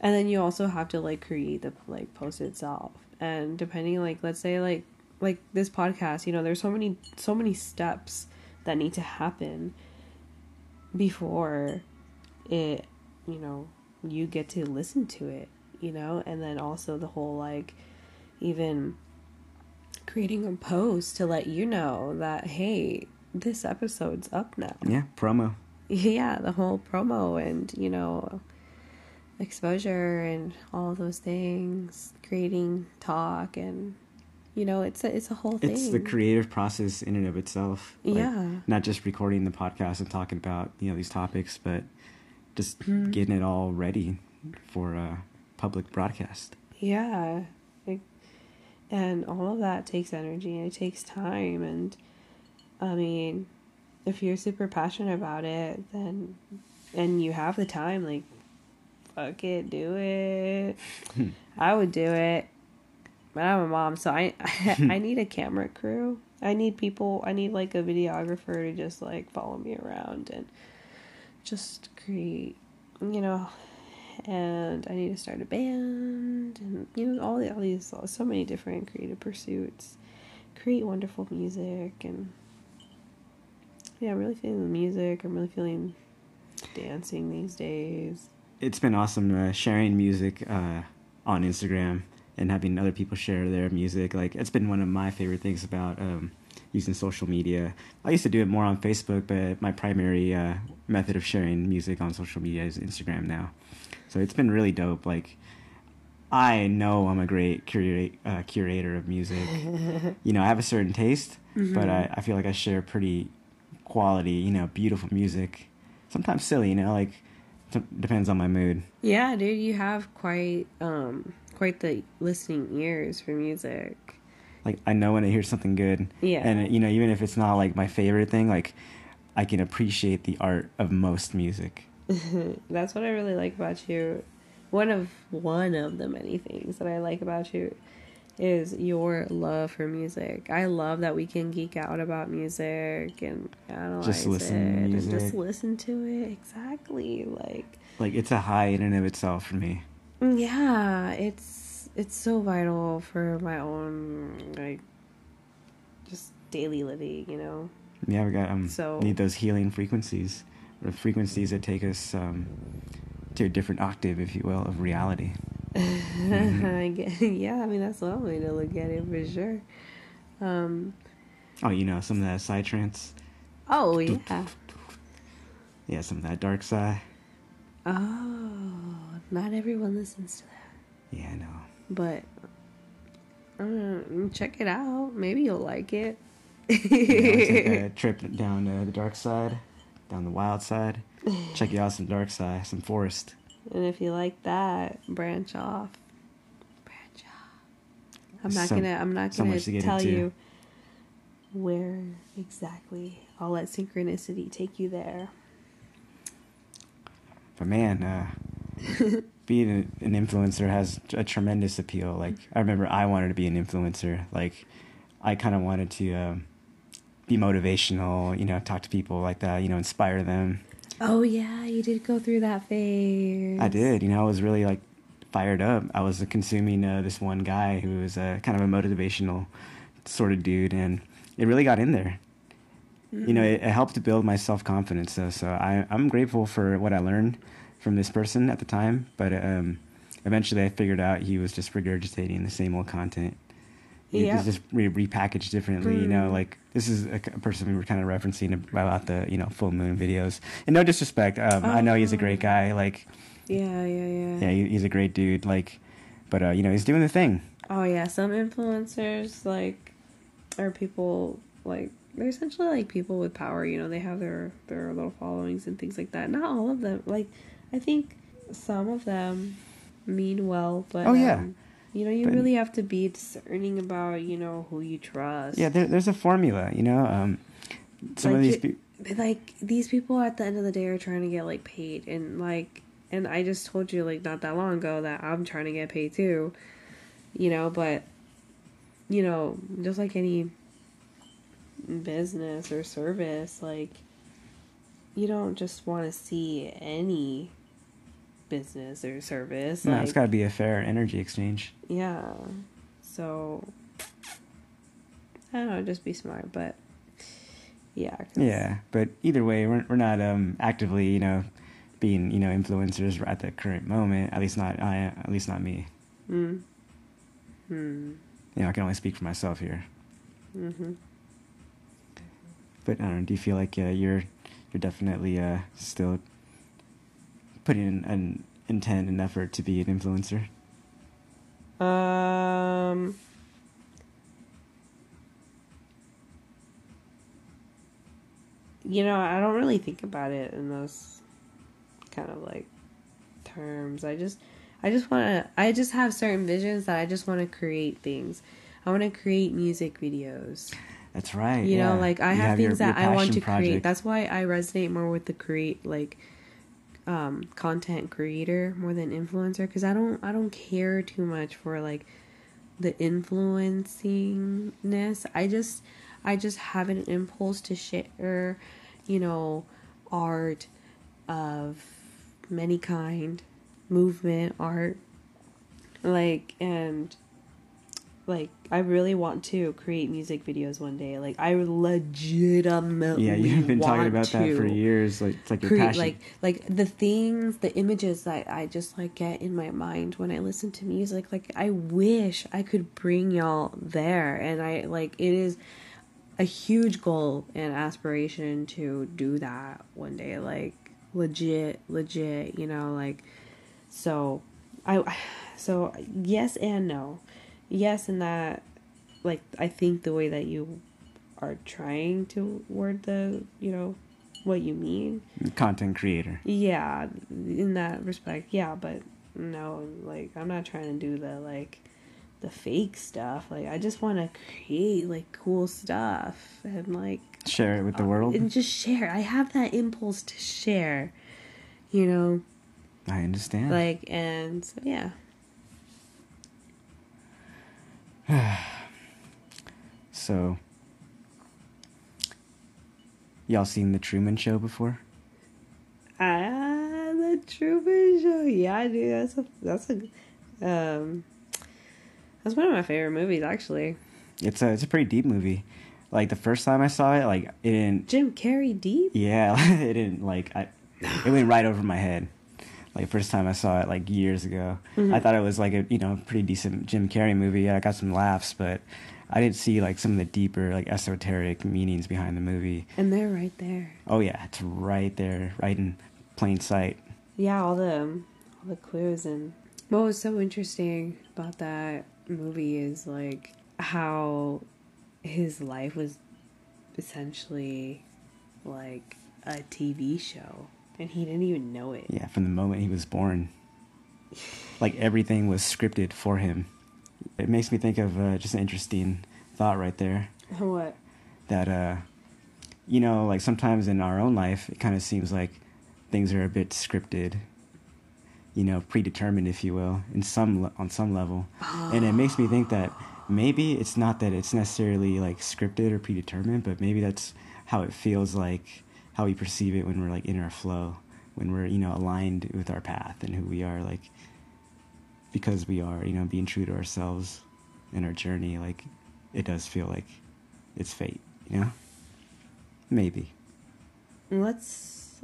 [SPEAKER 1] and then you also have to like create the like post itself. And depending like let's say like like this podcast, you know, there's so many so many steps that need to happen before it, you know, you get to listen to it, you know, and then also the whole like even creating a post to let you know that hey, this episode's up now.
[SPEAKER 2] yeah promo.
[SPEAKER 1] Yeah, the whole promo and, you know, exposure and all those things, creating talk and you know, it's a it's a whole thing.
[SPEAKER 2] It's the creative process in and of itself. Like,
[SPEAKER 1] Yeah.
[SPEAKER 2] Not just recording the podcast and talking about you know these topics, but just
[SPEAKER 1] Mm-hmm.
[SPEAKER 2] getting it all ready for uh, public broadcast.
[SPEAKER 1] Yeah. Like, and all of that takes energy and it takes time. And I mean, if you're super passionate about it, then, and you have the time, like, fuck it, do it. I would do it. but I'm a mom, so I I need a camera crew. I need people. I need like a videographer to just like follow me around and just create, you know. And I need to start a band, and you know all, the, all these so many different creative pursuits. Create wonderful music, and yeah, I'm really feeling the music. I'm really feeling dancing these days.
[SPEAKER 2] It's been awesome uh, sharing music uh, on Instagram and having other people share their music. Like it's been one of my favorite things about um, using social media. I used to do it more on Facebook, but my primary uh, method of sharing music on social media is Instagram now. So it's been really dope. Like I know I'm a great curate, uh, curator of music. you know, I have a certain taste, mm-hmm. but I, I feel like I share pretty quality, you know, beautiful music. Sometimes silly, you know, like t- depends on my mood.
[SPEAKER 1] Yeah, dude, you have quite um quite the listening ears for music.
[SPEAKER 2] Like I know when I hear something good.
[SPEAKER 1] Yeah.
[SPEAKER 2] And you know, even if it's not like my favorite thing, like I can appreciate the art of most music.
[SPEAKER 1] That's what I really like about you. One of one of the many things that I like about you is your love for music. I love that we can geek out about music and analyze just listen it and just listen to it. Exactly, like
[SPEAKER 2] like it's a high in and of itself for me.
[SPEAKER 1] Yeah, it's it's so vital for my own like just daily living, you know.
[SPEAKER 2] Yeah, we got um so, need those healing frequencies, or frequencies that take us um, to a different octave, if you will, of reality.
[SPEAKER 1] Mm-hmm. yeah, I mean that's one way to look at it for sure. Um,
[SPEAKER 2] oh, you know some of that psytrance.
[SPEAKER 1] Oh yeah.
[SPEAKER 2] Yeah, some of that dark side.
[SPEAKER 1] Oh, not everyone listens to that.
[SPEAKER 2] Yeah, I know.
[SPEAKER 1] But uh, check it out. Maybe you'll like it.
[SPEAKER 2] yeah, take a trip down uh, the dark side, down the wild side. Check out some dark side, some forest.
[SPEAKER 1] And if you like that, branch off. Branch off. I'm not so, gonna. I'm not gonna so tell you where exactly. I'll let synchronicity take you there.
[SPEAKER 2] But man, uh, being an influencer has a tremendous appeal. Like I remember, I wanted to be an influencer. Like I kind of wanted to um, be motivational. You know, talk to people like that. You know, inspire them.
[SPEAKER 1] Oh yeah, you did go through that phase.
[SPEAKER 2] I did. You know, I was really like fired up. I was consuming uh, this one guy who was uh, kind of a motivational sort of dude, and it really got in there. Mm-hmm. You know, it, it, helped to build my self confidence. So, so I, I'm grateful for what I learned from this person at the time, but um, eventually I figured out he was just regurgitating the same old content. Yeah. It's just re- repackaged differently, mm. you know. Mm. Like this is a, person we were kind of referencing about the you know full moon videos. And no disrespect, um, oh. I know he's a great oh. guy. Like,
[SPEAKER 1] yeah, yeah, yeah.
[SPEAKER 2] Yeah, he, he's a great dude. Like, but uh, you know he's doing the thing.
[SPEAKER 1] Oh yeah, some influencers like are people like they're essentially like people with power. You know, they have their their little followings and things like that. Not all of them. Like, I think some of them mean well, but
[SPEAKER 2] oh yeah. Um,
[SPEAKER 1] you know, you but, really have to be discerning about, you know, who you trust.
[SPEAKER 2] Yeah, there, there's a formula, you know. Um, some like, of these
[SPEAKER 1] people, like these people at the end of the day are trying to get like paid, and like, and I just told you like not that long ago that I'm trying to get paid too, you know. But you know, just like any business or service, like you don't just want to see any business or service.
[SPEAKER 2] No, like, it's got to be a fair energy exchange.
[SPEAKER 1] Yeah. So I don't know, just be smart, but yeah.
[SPEAKER 2] Yeah, but either way, we're we're not um actively, you know, being you know influencers at the current moment. At least not I. At least not me.
[SPEAKER 1] Hmm. Hmm.
[SPEAKER 2] You know, I can only speak for myself here.
[SPEAKER 1] Mm-hmm.
[SPEAKER 2] But I don't know. Do you feel like uh, you're you're definitely uh, still putting in an intent and effort to be an influencer?
[SPEAKER 1] Um. You know, I don't really think about it in those kind of like terms. I just I just want to I just have certain visions that I just want to create things. I want to create music videos.
[SPEAKER 2] That's right.
[SPEAKER 1] You yeah. know, like I have, have, things your, your that I want to project. create. That's why I resonate more with the create like um, content creator more than influencer because I don't I don't care too much for like the influencingness. I just I just have an impulse to share, you know, art of many kind, movement art, like and like I really want to create music videos one day. Like I legitimately
[SPEAKER 2] Yeah, you've been talking about that for years. Like it's like your
[SPEAKER 1] create
[SPEAKER 2] passion.
[SPEAKER 1] like like the things the images that i just like get in my mind when i listen to music like i wish i could bring y'all there and i like it is a huge goal and aspiration to do that one day like legit legit you know like so i so yes and no yes in that like i think the way that you are trying to word the you know what you mean
[SPEAKER 2] content creator.
[SPEAKER 1] yeah in that respect yeah but no like i'm not trying to do the like the fake stuff like i just want to create like cool stuff and like
[SPEAKER 2] Share it with the uh, world.
[SPEAKER 1] and just share i have that impulse to share you know
[SPEAKER 2] I understand.
[SPEAKER 1] like and so yeah
[SPEAKER 2] so, y'all seen the Truman Show before?
[SPEAKER 1] ah the Truman Show yeah dude that's a that's a um that's one of my favorite movies actually
[SPEAKER 2] It's a it's a pretty deep movie. Like the first time I saw it, like it didn't.
[SPEAKER 1] Jim Carrey deep
[SPEAKER 2] Yeah, it didn't like I. It went right over my head. Like first time I saw it, like years ago,
[SPEAKER 1] Mm-hmm.
[SPEAKER 2] I thought it was like a you know pretty decent Jim Carrey movie. I got some laughs, but I didn't see like some of the deeper like esoteric meanings behind the movie.
[SPEAKER 1] and they're right there
[SPEAKER 2] Oh yeah, it's right there, right in plain sight.
[SPEAKER 1] Yeah, all the um, all the clues and what was so interesting about that movie is like how his life was essentially like a TV show and he didn't even know it.
[SPEAKER 2] Yeah, from the moment he was born, like everything was scripted for him. It makes me think of uh, just an interesting thought right there.
[SPEAKER 1] What?
[SPEAKER 2] that uh you know like sometimes in our own life it kind of seems like things are a bit scripted you know predetermined if you will in some on some level and it makes me think that maybe it's not that it's necessarily like scripted or predetermined but maybe that's how it feels like how we perceive it when we're like in our flow when we're you know aligned with our path and who we are like because we are you know being true to ourselves in our journey like it does feel like it's fate you know? Maybe.
[SPEAKER 1] Let's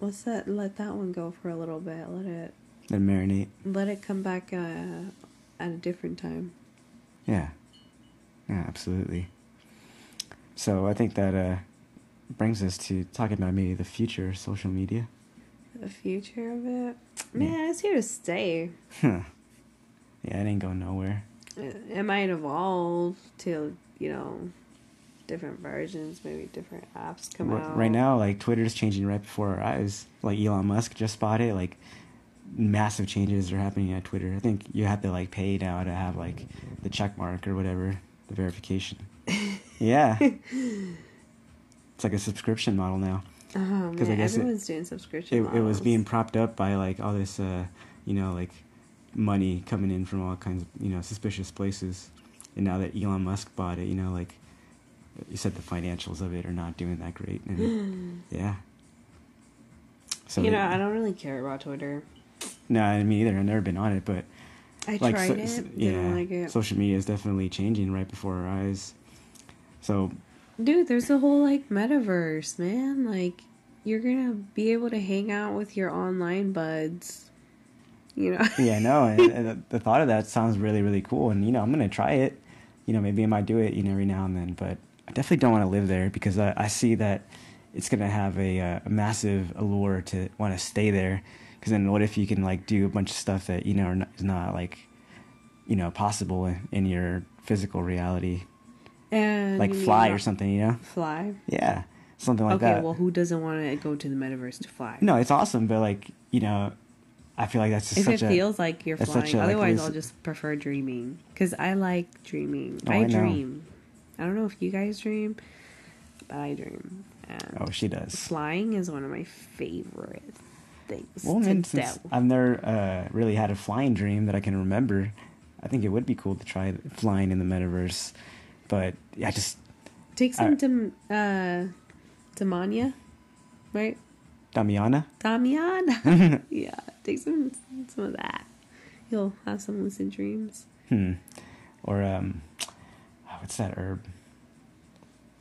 [SPEAKER 1] let's let let that one go for a little bit. Let it
[SPEAKER 2] and marinate.
[SPEAKER 1] Let it come back uh, at a different time.
[SPEAKER 2] yeah. Yeah absolutely. So i think that uh brings us to talking about maybe the future of social media.
[SPEAKER 1] The future of it, man, it's here to stay.
[SPEAKER 2] Huh. yeah it ain't going nowhere.
[SPEAKER 1] It, it might evolve to you know different versions maybe different apps come
[SPEAKER 2] R-
[SPEAKER 1] out.
[SPEAKER 2] right now like twitter's changing right before our eyes. Like elon musk just bought it. Like massive changes are happening at twitter. I think you have to like pay now to have like the check mark or whatever the verification. Yeah it's like a subscription model now.
[SPEAKER 1] Oh
[SPEAKER 2] 'cause I
[SPEAKER 1] man
[SPEAKER 2] guess it-
[SPEAKER 1] doing subscription
[SPEAKER 2] it, it was being propped up by like all this uh you know like money coming in from all kinds of you know suspicious places. And now that elon musk bought it you know like you said the financials of it are not doing that great. And yeah. So
[SPEAKER 1] you know i don't really care about twitter.
[SPEAKER 2] No I me either. I've never been on it but
[SPEAKER 1] i
[SPEAKER 2] like
[SPEAKER 1] tried
[SPEAKER 2] so-
[SPEAKER 1] it
[SPEAKER 2] so- yeah.
[SPEAKER 1] like it.
[SPEAKER 2] Social media is definitely changing right before our eyes. So
[SPEAKER 1] dude there's a whole like metaverse man. Like you're gonna be able to hang out with your online buds. You know?
[SPEAKER 2] Yeah no and, and the, thought of that sounds really really cool. And you know i'm gonna try it. You know maybe i might do it you know every now and then. But i definitely don't want to live there because i, I see that it's gonna have a, uh, a massive allure to want to stay there. Because then what if you can like do a bunch of stuff that you know is not like you know possible in your physical reality
[SPEAKER 1] and
[SPEAKER 2] like fly or something you know?
[SPEAKER 1] Fly?
[SPEAKER 2] Yeah something like
[SPEAKER 1] okay
[SPEAKER 2] that.
[SPEAKER 1] Okay, well who doesn't want to go to the metaverse to fly?
[SPEAKER 2] No it's awesome but like you know i feel like that's just
[SPEAKER 1] if
[SPEAKER 2] such
[SPEAKER 1] it
[SPEAKER 2] a
[SPEAKER 1] feels like you're flying
[SPEAKER 2] a, like,
[SPEAKER 1] otherwise
[SPEAKER 2] loose-
[SPEAKER 1] i'll just prefer dreaming because i like dreaming.
[SPEAKER 2] Oh,
[SPEAKER 1] i,
[SPEAKER 2] I
[SPEAKER 1] dream. I don't know if you guys dream but i dream. And
[SPEAKER 2] oh she does.
[SPEAKER 1] flying is one of my favorite things
[SPEAKER 2] Well,
[SPEAKER 1] to
[SPEAKER 2] man,
[SPEAKER 1] do.
[SPEAKER 2] since I've never uh, really had a flying dream that I can remember, I think it would be cool to try flying in the metaverse, but I just
[SPEAKER 1] Take some Dem- uh, Demania, right?
[SPEAKER 2] Damiana.
[SPEAKER 1] Damian. yeah, take some some of that. You'll have some lucid dreams.
[SPEAKER 2] Hmm. Or um, oh, what's that herb?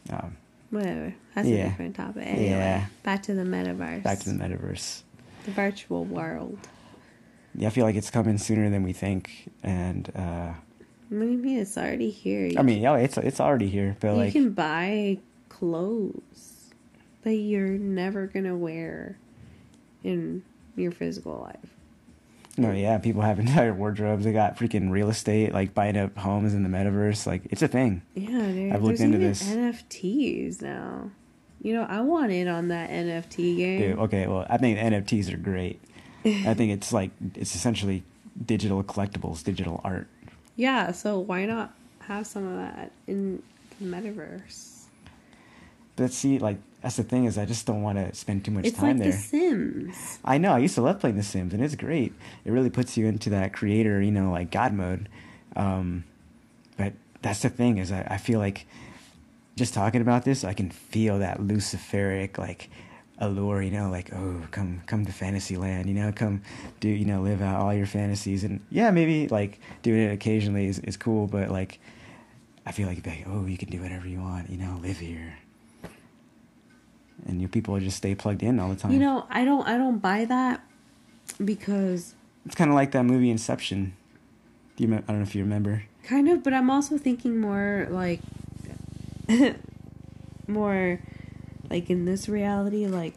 [SPEAKER 2] Um,
[SPEAKER 1] Whatever. That's
[SPEAKER 2] Yeah.
[SPEAKER 1] a different topic. Anyway,
[SPEAKER 2] Yeah.
[SPEAKER 1] back to the metaverse.
[SPEAKER 2] back to the metaverse.
[SPEAKER 1] the virtual world.
[SPEAKER 2] Yeah, I feel like it's coming sooner than we think, and uh,
[SPEAKER 1] What do you mean? It's already here.
[SPEAKER 2] I mean, yeah, it's it's already here, but
[SPEAKER 1] you
[SPEAKER 2] like,
[SPEAKER 1] can buy clothes that you're never gonna wear in your physical life.
[SPEAKER 2] no, yeah, people have entire wardrobes. They got freaking real estate, like buying up homes in the metaverse. Like, it's a thing.
[SPEAKER 1] Yeah, there,
[SPEAKER 2] I've looked into this.
[SPEAKER 1] NFTs now. You know, I want in on that NFT game.
[SPEAKER 2] Dude, okay, well, I think NFTs are great. I think it's like it's essentially digital collectibles, digital art.
[SPEAKER 1] Yeah, so why not have some of that in the metaverse?
[SPEAKER 2] But see, like that's the thing is, I just don't want to spend too much
[SPEAKER 1] It's
[SPEAKER 2] time
[SPEAKER 1] like
[SPEAKER 2] there.
[SPEAKER 1] The Sims.
[SPEAKER 2] I know. I used to love playing The Sims, and it's great. It really puts you into that creator, you know, like God mode. Um, but that's the thing is, I, I feel like just talking about this, I can feel that Luciferic like allure, you know, like oh, come come to Fantasyland, you know, come do you know live out all your fantasies, and yeah, maybe like doing it occasionally is is cool, but like I feel like, like oh, you can do whatever you want, you know, live here. And your people just stay plugged in all the time.
[SPEAKER 1] You know, I don't I don't buy that because
[SPEAKER 2] It's kind of like that movie Inception. Do you? I don't know if you remember.
[SPEAKER 1] kind of, but I'm also thinking more like more like in this reality like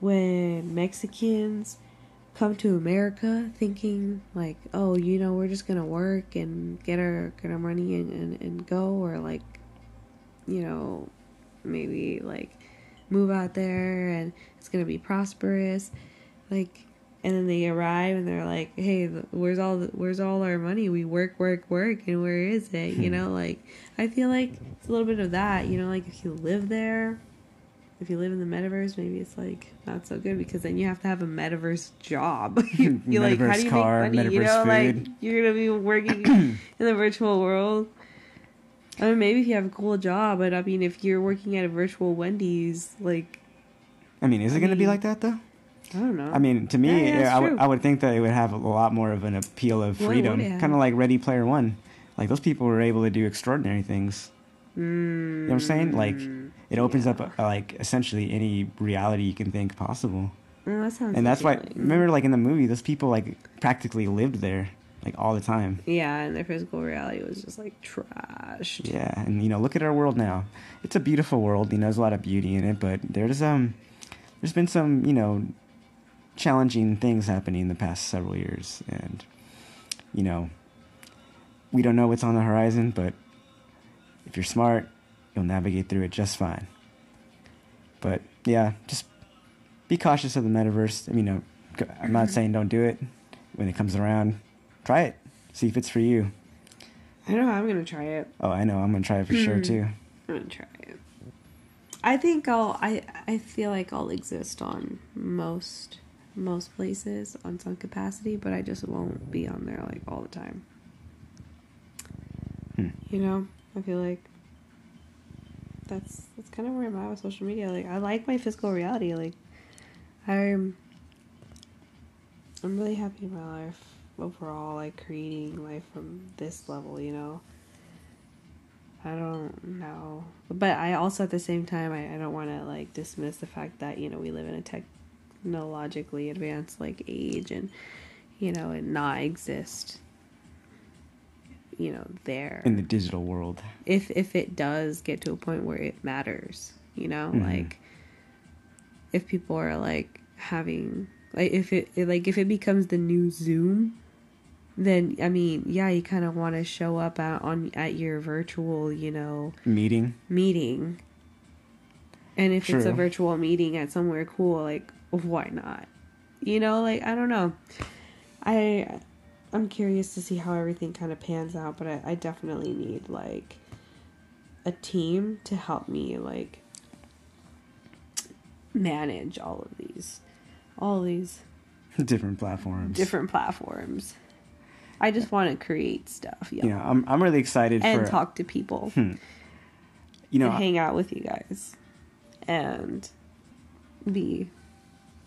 [SPEAKER 1] when Mexicans come to America thinking like, oh, you know, we're just gonna work and get our get our money and, and, and go or like you know, maybe like move out there and it's gonna be prosperous. Like and then they arrive and they're like, "Hey, where's all the, where's all our money? We work, work, work, and where is it?" You hmm. know, like I feel like it's a little bit of that. You know, like if you live there, if you live in the metaverse, maybe it's like not so good because then you have to have a metaverse job. you like how do you
[SPEAKER 2] car,
[SPEAKER 1] make money? You know, like you're gonna be working in the virtual world. I mean, maybe if you have a cool job, but I mean, if you're working at a virtual Wendy's, like
[SPEAKER 2] I mean, is it
[SPEAKER 1] I
[SPEAKER 2] to be like that though?
[SPEAKER 1] I don't know.
[SPEAKER 2] I mean, to me,
[SPEAKER 1] Yeah, yeah,
[SPEAKER 2] I,
[SPEAKER 1] true.
[SPEAKER 2] I would think that it would have a lot more of an appeal of freedom, kind of like Ready Player One. Like those people were able to do extraordinary things. You know what I'm saying? Like hmm. It opens up
[SPEAKER 1] Yeah.
[SPEAKER 2] uh like essentially any reality you can think possible.
[SPEAKER 1] Oh, that sounds
[SPEAKER 2] And that's why remember like in the movie those people like practically lived there like all the time.
[SPEAKER 1] Yeah, and their physical reality was just like trashed.
[SPEAKER 2] Yeah, and you know, look at our world now. It's a beautiful world. You know, there's a lot of beauty in it, but there's um, there's been some you know, challenging things happening in the past several years, and you know, we don't know what's on the horizon, but if you're smart, you'll navigate through it just fine. But yeah, just be cautious of the metaverse. I mean, no, I'm not saying don't do it when it comes around. Try it, see if it's for you.
[SPEAKER 1] I know I'm gonna try it.
[SPEAKER 2] Oh, I know. I'm gonna try it for sure
[SPEAKER 1] Hmm.
[SPEAKER 2] too.
[SPEAKER 1] I'm gonna try it. I think I'll. I I feel like I'll exist on most most places on some capacity, but I just won't be on there like all the time.
[SPEAKER 2] Hmm.
[SPEAKER 1] You know, I feel like that's that's kind of where I'm at with social media. Like, I like my physical reality. Like, I'm I'm really happy in my life overall. Like creating life from this level. You know. I don't know. But I also at the same time I, I don't wanna like dismiss the fact that, you know, we live in a technologically advanced like age and you know, and not exist you know, there.
[SPEAKER 2] in the digital world.
[SPEAKER 1] if if it does get to a point where it matters, you know,
[SPEAKER 2] Mhm.
[SPEAKER 1] like if people are like having like if it like if it becomes the new Zoom, then I mean, yeah, you kind of want to show up at, on at your virtual, you know,
[SPEAKER 2] Meeting.
[SPEAKER 1] meeting. And if it's a virtual meeting at somewhere cool, like why not? You know, like I don't know. I I'm curious to see how everything kind of pans out, but I, I definitely need like a team to help me like manage all of these all these
[SPEAKER 2] Different platforms.
[SPEAKER 1] different platforms. I just want to create stuff,
[SPEAKER 2] You know, I'm I'm really excited
[SPEAKER 1] and
[SPEAKER 2] for
[SPEAKER 1] talk to people, hmm.
[SPEAKER 2] you know
[SPEAKER 1] and hang out with you guys, and be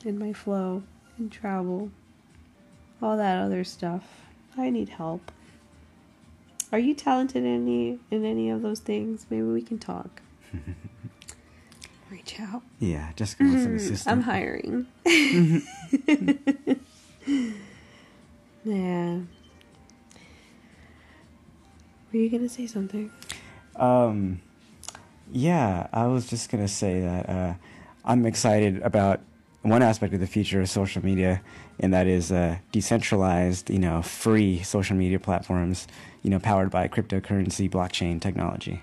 [SPEAKER 1] in my flow and travel, all that other stuff. I need help. Are you talented in any in any of those things? Maybe we can talk. Reach out.
[SPEAKER 2] yeah, Jessica wants an assistant.
[SPEAKER 1] I'm hiring. yeah. Were you gonna say something?
[SPEAKER 2] Um, yeah, I was just gonna say that uh, I'm excited about one aspect of the future of social media, and that is uh, decentralized, you know, free social media platforms, you know, powered by cryptocurrency, blockchain technology.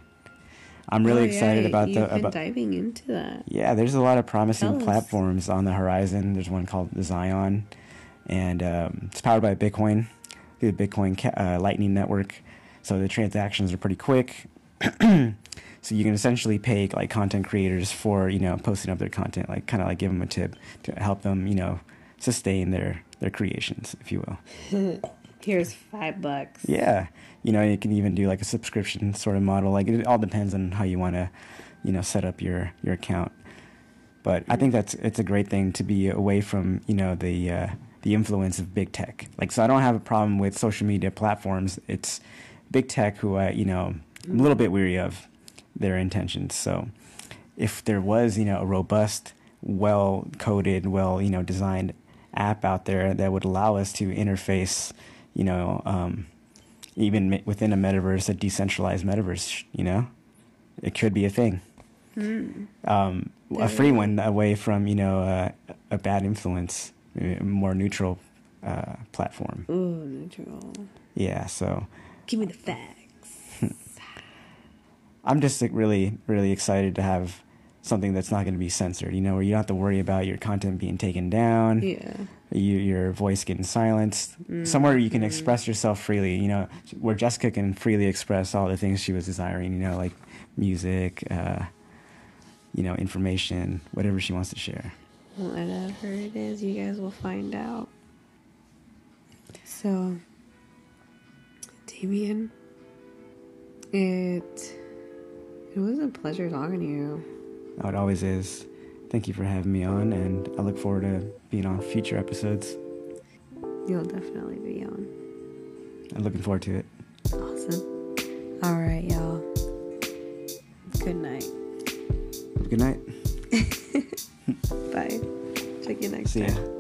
[SPEAKER 2] I'm really
[SPEAKER 1] Oh,
[SPEAKER 2] excited
[SPEAKER 1] yeah,
[SPEAKER 2] about
[SPEAKER 1] you've
[SPEAKER 2] the
[SPEAKER 1] been
[SPEAKER 2] about.
[SPEAKER 1] diving into that.
[SPEAKER 2] Yeah, there's a lot of promising platforms on the horizon. There's one called the Zion, and um, it's powered by Bitcoin, the Bitcoin uh, Lightning Network. So the transactions are pretty quick. so you can essentially pay like content creators for you know posting up their content, like kind of like give them a tip to help them you know sustain their their creations, if you will.
[SPEAKER 1] Here's five bucks.
[SPEAKER 2] Yeah, you know, you can even do like a subscription sort of model. Like it all depends on how you want to, you know, set up your your account. But I think that's it's a great thing to be away from you know the uh, the influence of big tech. Like so, I don't have a problem with social media platforms. It's big tech who I you know I'm a little bit weary of their intentions. So if there was you know a robust, well coded, well you know designed app out there that would allow us to interface, you know, um, even within a metaverse, a decentralized metaverse, you know, it could be a thing. Um, a free one away from you know uh, a bad influence, a more neutral uh, platform.
[SPEAKER 1] Ooh, neutral.
[SPEAKER 2] Yeah, so
[SPEAKER 1] Give me the facts.
[SPEAKER 2] I'm just like, really, really excited to have something that's not going to be censored. You know, where you don't have to worry about your content being taken down.
[SPEAKER 1] Yeah.
[SPEAKER 2] you, your voice getting silenced. Somewhere you can express yourself freely. You know, where Jessica can freely express all the things she was desiring. You know, like music, uh, you know, information, whatever she wants to share.
[SPEAKER 1] Whatever it is, you guys will find out. So, Damian, it it was a pleasure talking to you.
[SPEAKER 2] Oh, it always is. Thank you for having me on, and I look forward to being on future episodes.
[SPEAKER 1] You'll definitely be on.
[SPEAKER 2] I'm looking forward to it.
[SPEAKER 1] Awesome. All right, y'all. Good night.
[SPEAKER 2] Good night.
[SPEAKER 1] Bye. Check you next
[SPEAKER 2] See
[SPEAKER 1] time.
[SPEAKER 2] ya.